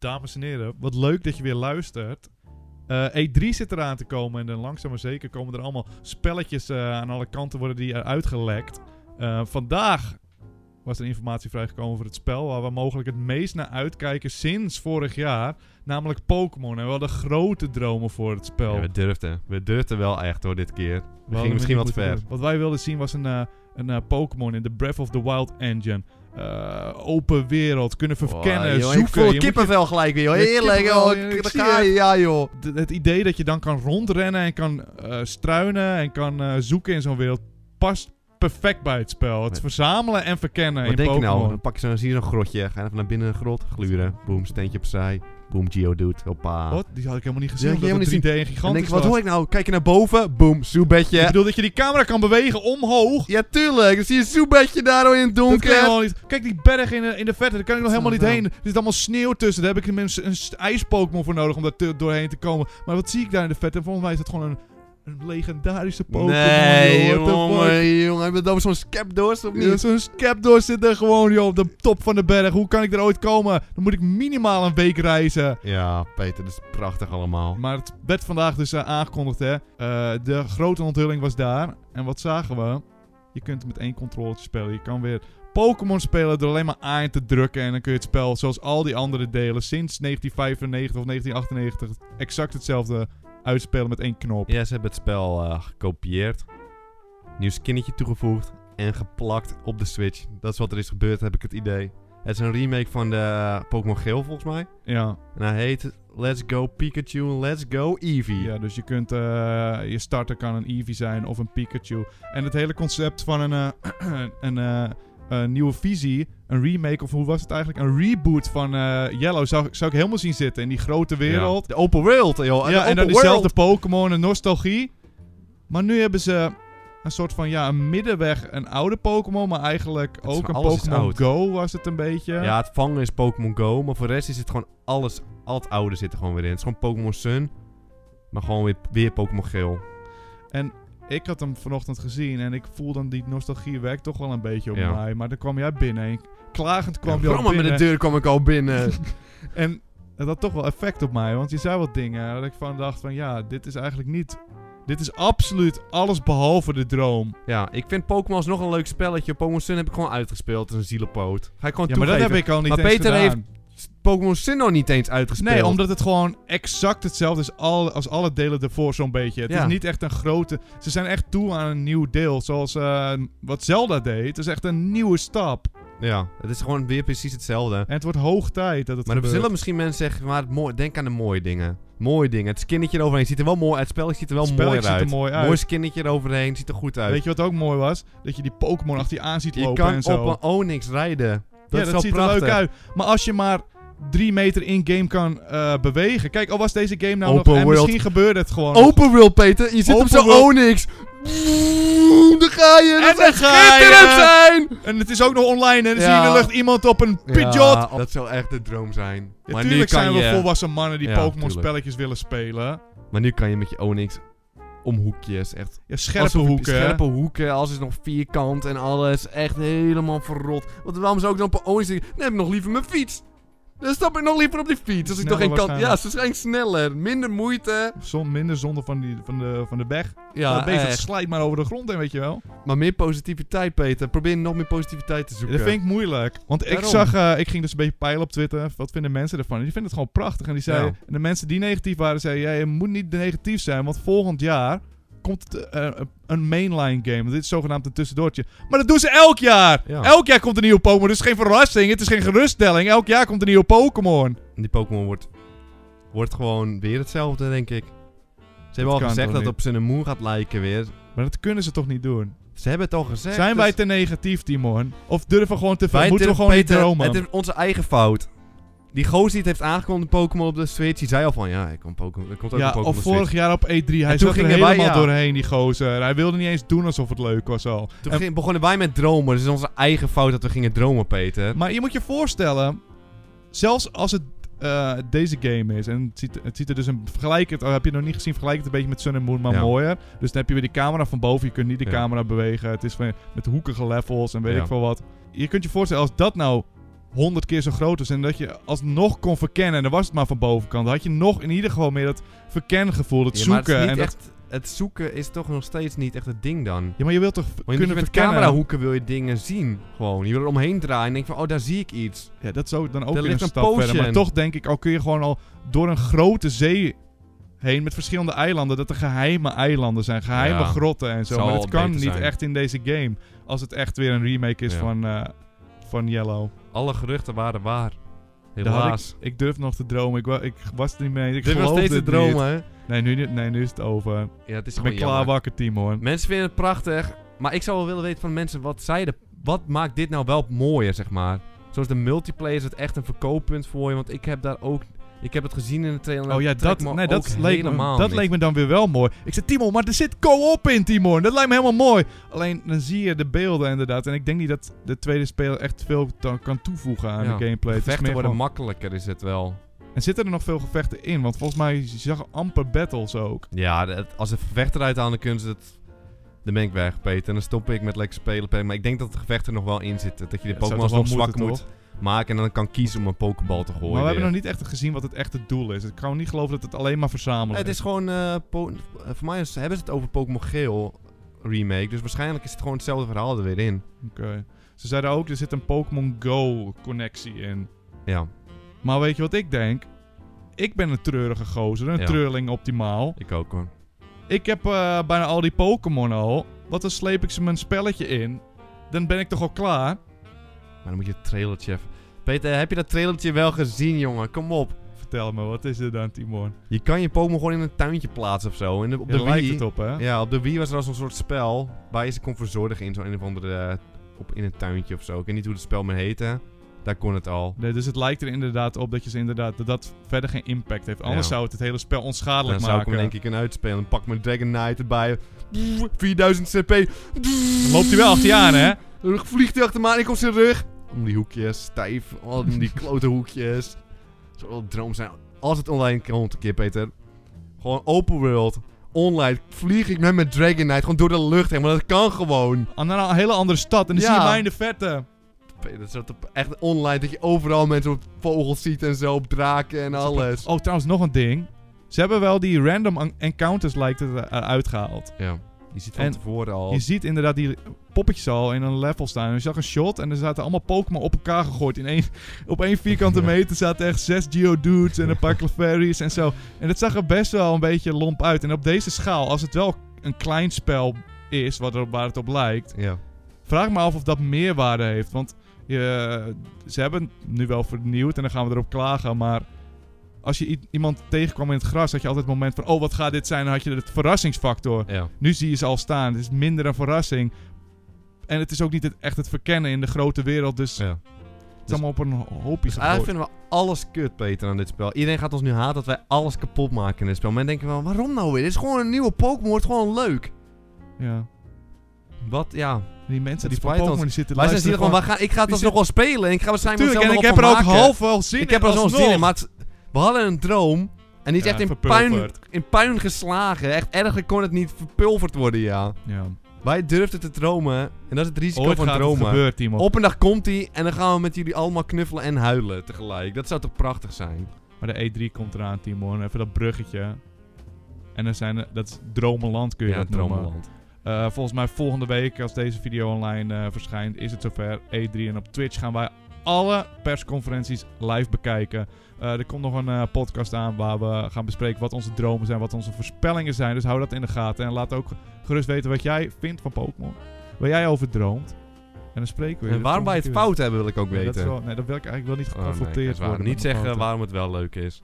dames en heren, wat leuk dat je weer luistert. Eh, E3 zit eraan te komen en dan langzaam maar zeker komen er allemaal spelletjes eh, aan alle kanten worden die eruit gelekt. Eh, vandaag was er informatie vrijgekomen over het spel waar we mogelijk het meest naar uitkijken sinds vorig jaar. Namelijk Pokémon. En we hadden grote dromen voor het spel. Ja, we durfden. We durfden wel echt hoor, dit keer. We, gingen misschien wat ver. Wat wij wilden zien was een, een eh, Pokémon in de Breath of the Wild engine. Eh, open wereld, kunnen verkennen, joh, zoeken. Ik voel Je je- kippenvel gelijk weer, joh. Heerlijk, joh. ja, ik je, ja, joh. D- het idee dat je dan kan rondrennen en kan eh, struinen en kan zoeken in zo'n wereld past perfect bij het spel. Het verzamelen en verkennen Wat in denk je Pokémon. nou? Dan pak je zo'n, zie je zo'n grotje. Ga je even naar binnen een grot, gluren. Boom, steentje opzij. Boom, Geodude. Hoppa. Wat? Die had ik helemaal niet gezien. Ja, omdat helemaal het 3D niet en En gigantisch denk ik, wat was. hoor ik nou? Kijk je naar boven? Boom, Ik zoebedje. bedoel dat je die camera kan bewegen omhoog. Ja, tuurlijk. Dan zie je een zoebedje daar in het Dat kan je donker. helemaal niet. Kijk, die berg in de, in de verte, daar kan ik nog helemaal niet nou? heen. Er zit allemaal sneeuw tussen. Daar heb ik een, een, een ijs-Pokémon voor nodig om daar te- doorheen te komen. Maar wat zie ik daar in de verte? Volgens mij is dat gewoon een, een legendarische Pokémon. Nee, joh. Jongen, jongen. Heb je over zo'n Scapdoors of Ja, niet? Zo'n Scapdoor zit er gewoon joh, op de top van de berg. Hoe kan ik er ooit komen? Dan moet ik minimaal een week reizen. Ja, Peter, dat is prachtig allemaal. Maar het werd vandaag dus eh, aangekondigd, hè. Eh, de grote onthulling was daar. En wat zagen we? Je kunt met één controletje spelen. Je kan weer Pokémon spelen door alleen maar A in te drukken. En dan kun je het spel, zoals al die andere delen, sinds 1995 of 1998, exact hetzelfde uitspelen met één knop. Ja, ze hebben het spel eh, gekopieerd. Nieuw skinnetje toegevoegd. En geplakt op de Switch. Dat is wat er is gebeurd, heb ik het idee. Het is een remake van de eh, Pokémon Geel, volgens mij. Ja, En hij heet Let's Go Pikachu, Let's Go Eevee. ja dus je kunt, eh, je starter kan een Eevee zijn of een Pikachu. En het hele concept van een, eh, een eh, nieuwe visie, een remake of hoe was het eigenlijk? Een reboot van eh, Yellow zou, zou ik helemaal zien zitten in die grote wereld. Ja, De open world, joh. Ja, De en dan diezelfde. Pokémon en nostalgie. Maar nu hebben ze een soort van, ja, een middenweg, een oude Pokémon, maar eigenlijk ook een Pokémon. Go was het een beetje. Ja, het vangen is Pokémon Go. Maar voor de rest is het gewoon alles, al het oude zit er gewoon weer in. Het is gewoon Pokémon Sun. Maar gewoon weer, weer Pokémon Geel. En ik had hem vanochtend gezien en ik voel dan die nostalgie werkt toch wel een beetje op Ja. mij. Maar dan kwam jij binnen en klagend kwam Ja, je al binnen. met de deur kwam ik al binnen. En het had toch wel effect op mij, want je zei wat dingen dat ik van dacht van ja, dit is eigenlijk niet... Dit is absoluut alles behalve de droom. ja, ik vind Pokémon nog een leuk spelletje. Pokémon Sun heb ik gewoon uitgespeeld. Een zielenpoot. Ga ik gewoon Ja, maar dat heb ik al niet Maar eens Peter gedaan. heeft Pokémon Sun nog niet eens uitgespeeld. Nee, omdat het gewoon exact hetzelfde is al, als alle delen ervoor zo'n beetje. Het Ja. is niet echt een grote... Ze zijn echt toe aan een nieuw deel, zoals eh, wat Zelda deed. Het is echt een nieuwe stap. Ja, het is gewoon weer precies hetzelfde. En het wordt hoog tijd dat het Maar er zullen misschien mensen zeggen, maar mooi, denk aan de mooie dingen. Mooie dingen. Het skinnetje eroverheen ziet er wel mooi uit. Het spelletje ziet er wel mooi uit. ziet er mooi uit. Mooi skinnetje eroverheen, ziet er goed uit. Weet je wat ook mooi was? Dat je die Pokémon achter je aan ziet je lopen kan en zo. op een Onyx rijden. Dat ja, dat ziet prachtig. er leuk uit. Maar als je maar drie meter in-game kan eh, bewegen. Kijk, al was deze game nou Open nog... En misschien gebeurde het gewoon. Open world, Peter. Je zit op zo'n. Onyx. Daar ga je. En Dat ga je. zijn. En het is ook nog online. En dan zie je in Ja. de lucht iemand op een Pidgeot. Ja, dat zou echt de droom zijn. Ja, maar nu tuurlijk kan zijn je... we volwassen mannen die Ja, Pokémon spelletjes willen spelen. Maar nu kan je met je Onyx om hoekjes. Echt Ja, scherpe Alsof hoeken. Scherpe hoeken, alles is nog vierkant en alles. Echt helemaal verrot. Want waarom zou ik dan op een zeggen? Dan heb ik nog liever mijn fiets. Dan stap ik nog liever op die fiets. Als ik toch Sneller geen kant... Ja, ze zijn sneller. Minder moeite. Zon, minder zonde van, die, van, de, van de weg. Ja, dat beest dat slijt maar over de grond heen, weet je wel. Maar meer positiviteit, Peter. Probeer nog meer positiviteit te zoeken. Dat vind ik moeilijk. Want ik zag, eh, ik ging dus een beetje peilen op Twitter. Wat vinden mensen ervan? En die vinden het gewoon prachtig. En die zeiden, Ja. en de mensen die negatief waren, zeiden, ja, je moet niet negatief zijn. Want volgend jaar komt het, eh, een mainline game. Dit is zogenaamd een tussendoortje. Maar dat doen ze elk jaar. Ja. Elk jaar komt een nieuwe Pokémon. Dus het is geen verrassing. Het is geen geruststelling. Elk jaar komt een nieuwe Pokémon. En die Pokémon wordt, wordt gewoon weer hetzelfde, denk ik. Ze hebben al gezegd dat het niet? op zijn moe gaat lijken weer. Maar dat kunnen ze toch niet doen? Ze hebben het al gezegd. Zijn wij dus te negatief, Timon? Of durven we gewoon te veel? Moeten we gewoon niet Peter, dromen? Het is onze eigen fout. Die gozer die het heeft aangekondigd, Pokémon op de Switch, die zei al van, ja, ik kom Pokémon, komt ook Ja, Pokémon of Switch. vorig jaar op E3. Hij toen zat er helemaal ja. doorheen, die gozer. Hij wilde niet eens doen alsof het leuk was al. Toen En- ging- begonnen wij met dromen. Dus het is onze eigen fout dat we gingen dromen, Peter. Maar je moet je voorstellen, zelfs als het eh, deze game is, en het ziet, het ziet er dus een vergelijkend, oh, heb je nog niet gezien, vergelijk het een beetje met Sun and Moon, maar Ja. mooier. Dus dan heb je weer die camera van boven, je kunt niet de Ja. camera bewegen. Het is van, met hoekige levels en weet Ja. ik veel wat. Je kunt je voorstellen, als dat nou honderd keer zo groot was. En dat je alsnog kon verkennen. En dan was het maar van bovenkant. Dan had je nog in ieder geval meer dat verkengevoel. Het Ja, maar het is zoeken. niet en dat, het zoeken is toch nog steeds niet echt het ding dan. ja, maar je wilt toch je kunnen met verkennen. camerahoeken wil je dingen zien. Gewoon. Je wil er omheen draaien en denk van, oh, daar zie ik iets. Ja, dat is ook dan ook Er weer een stap verder. Maar toch denk ik, al kun je gewoon al door een grote zee heen met verschillende eilanden. Dat er geheime eilanden zijn, geheime Ja. grotten en zo. Maar dat kan niet zijn. echt in deze game. Als het echt weer een remake is Ja. van, eh, van Yellow. Alle geruchten waren waar. Helaas. Ik, ik durf nog te dromen. Ik, wa- ik was er niet mee. Ik Dit was steeds de droom, hè? Nee nu, nee, nu is het over. Ja, het is Ik ben klaar jammer. wakker, Timon. Mensen vinden het prachtig, maar ik zou wel willen weten van mensen wat. Wat maakt dit nou wel mooier, zeg maar? Zoals de multiplayer is het echt een verkooppunt voor je, want ik heb daar ook... Ik heb het gezien in de trailer. Oh ja, dat, me nee, dat, leek me, dat leek me dan weer wel mooi. Ik zei, Timon, maar er zit co-op in, Timon. Dat lijkt me helemaal mooi. Alleen, dan zie je de beelden inderdaad. En ik denk niet dat de tweede speler echt veel kan toevoegen aan Ja, de gameplay. Het is Vechten meer worden gewoon- makkelijker, is het wel. En zitten er nog veel gevechten in? Want volgens mij zag je amper battles ook. Ja, de- als ze vechten eruit halen, dan kunnen ze het... Dan ben ik weg, Peter. En dan stop ik met lekker spelen. Peter. Maar ik denk dat de gevechten nog wel in zitten. Dat je de Pokémon nog zwak moet maken. En dan kan kiezen om een Pokéball te gooien. maar we hebben nog niet echt gezien wat het echte doel is. Ik kan niet geloven dat het alleen maar verzamelen Het is gewoon... eh, voor mij is- hebben ze het over Pokémon Geel remake. Dus waarschijnlijk is het gewoon hetzelfde verhaal er weer in. Oké. Ze zeiden ook, er zit een Pokémon Go connectie in. Ja, Maar weet je wat ik denk? Ik ben een treurige gozer, een Ja. treurling optimaal. ik ook hoor. Ik heb eh, bijna al die Pokémon al. Wat dan sleep ik ze mijn spelletje in. Dan ben ik toch al klaar. Maar dan moet je het trailertje even... Peter, heb je dat trailertje wel gezien, jongen? Kom op. Vertel me, wat is er dan, Timon? Je kan je Pokémon gewoon in een tuintje plaatsen of zo. En op de lijkt Wii... het op, hè? Ja, op de Wii was er al zo'n soort spel waar je ze kon verzorgen in zo'n een of andere... eh, op, in een tuintje of zo. Ik weet niet hoe het spel meer heette. Daar kon het al. Nee, dus het lijkt er inderdaad op dat je ze inderdaad dat dat verder geen impact heeft. Anders Ja. zou het het hele spel Dan onschadelijk zou ik maken. hem denk ik kunnen uitspelen. Dan pak mijn Dragon Knight erbij. 4000 CP. Dan loopt hij wel achter je aan, hè? Dan vliegt hij achter me aan. Ik op zijn rug. Om die hoekjes. Stijf. Al die klote hoekjes. Zou wel een droom zijn. Als het online komt een keer, Peter. Gewoon open world. Online vlieg ik met mijn Dragon Knight gewoon door de lucht heen. Maar dat kan gewoon. Aan naar een hele andere stad. En dan Ja. zie je mij in de verte. Peter, dat is zo echt online dat je overal mensen op vogels ziet en zo. Op draken en alles. Oh, trouwens, nog een ding. Ze hebben wel die random en- encounters lijkt het eruit gehaald. Ja. Je ziet van En tevoren al. Je ziet inderdaad die poppetjes al in een level staan. Je zag een shot en er zaten allemaal Pokémon op elkaar gegooid. In één, op één vierkante meter zaten echt zes Geodudes en een paar Clefairies en zo. En het zag er best wel een beetje lomp uit. En op deze schaal, als het wel een klein spel is, wat er, waar het op lijkt, Ja. vraag me af of dat meerwaarde heeft. Want je, ze hebben het nu wel vernieuwd en dan gaan we erop klagen, maar... Als je iemand tegenkwam in het gras, had je altijd het moment van... Oh, wat gaat dit zijn? Dan had je het verrassingsfactor. Ja. Nu zie je ze al staan. Het is minder een verrassing. En het is ook niet het, echt het verkennen in de grote wereld. Dus ja. het is allemaal op een hoopje Dus eigenlijk vinden we alles kut, Peter, aan dit spel. Iedereen gaat ons nu haten dat wij alles kapot maken in dit spel. Maar denken wel, waarom nou weer? Dit is gewoon een nieuwe Pokémon, wordt gewoon leuk. Ja. Wat, ja. Die mensen Het die van Pokémon die zitten Wij zijn hier gewoon, gaan, ik ga het alsnog wel spelen. En ik ga waarschijnlijk Tuurlijk, en ik heb er ook half wel zin in. Ik heb er zo'n zin in, maar het- we hadden een droom. En die is Ja, echt in puin, in puin geslagen. Echt erger kon het niet verpulverd worden, ja. Ja. Wij durfden te dromen. En dat is het risico Ooit van gaat dromen. Op een dag komt hij en dan gaan we met jullie allemaal knuffelen en huilen tegelijk. Dat zou toch prachtig zijn? Maar de E3 komt eraan, Timo. Even dat bruggetje. En dan zijn er, dat is Dromenland kun je ja, dat noemen. dromenland. Eh, volgens mij volgende week, als deze video online eh, verschijnt, is het zover. E3 en op Twitch gaan wij alle persconferenties live bekijken. Eh, er komt nog een eh, podcast aan waar we gaan bespreken wat onze dromen zijn, wat onze voorspellingen zijn. Dus hou dat in de gaten. En laat ook gerust weten wat jij vindt van Pokémon. Waar jij over droomt. En dan spreken we. En waarom wij het fout hebben, wil ik ook. Ja, weten. dat, wel, nee, dat wil ik eigenlijk wel niet Oh, nee, geconfronteerd waar. worden. Niet zeggen waarom het wel leuk is.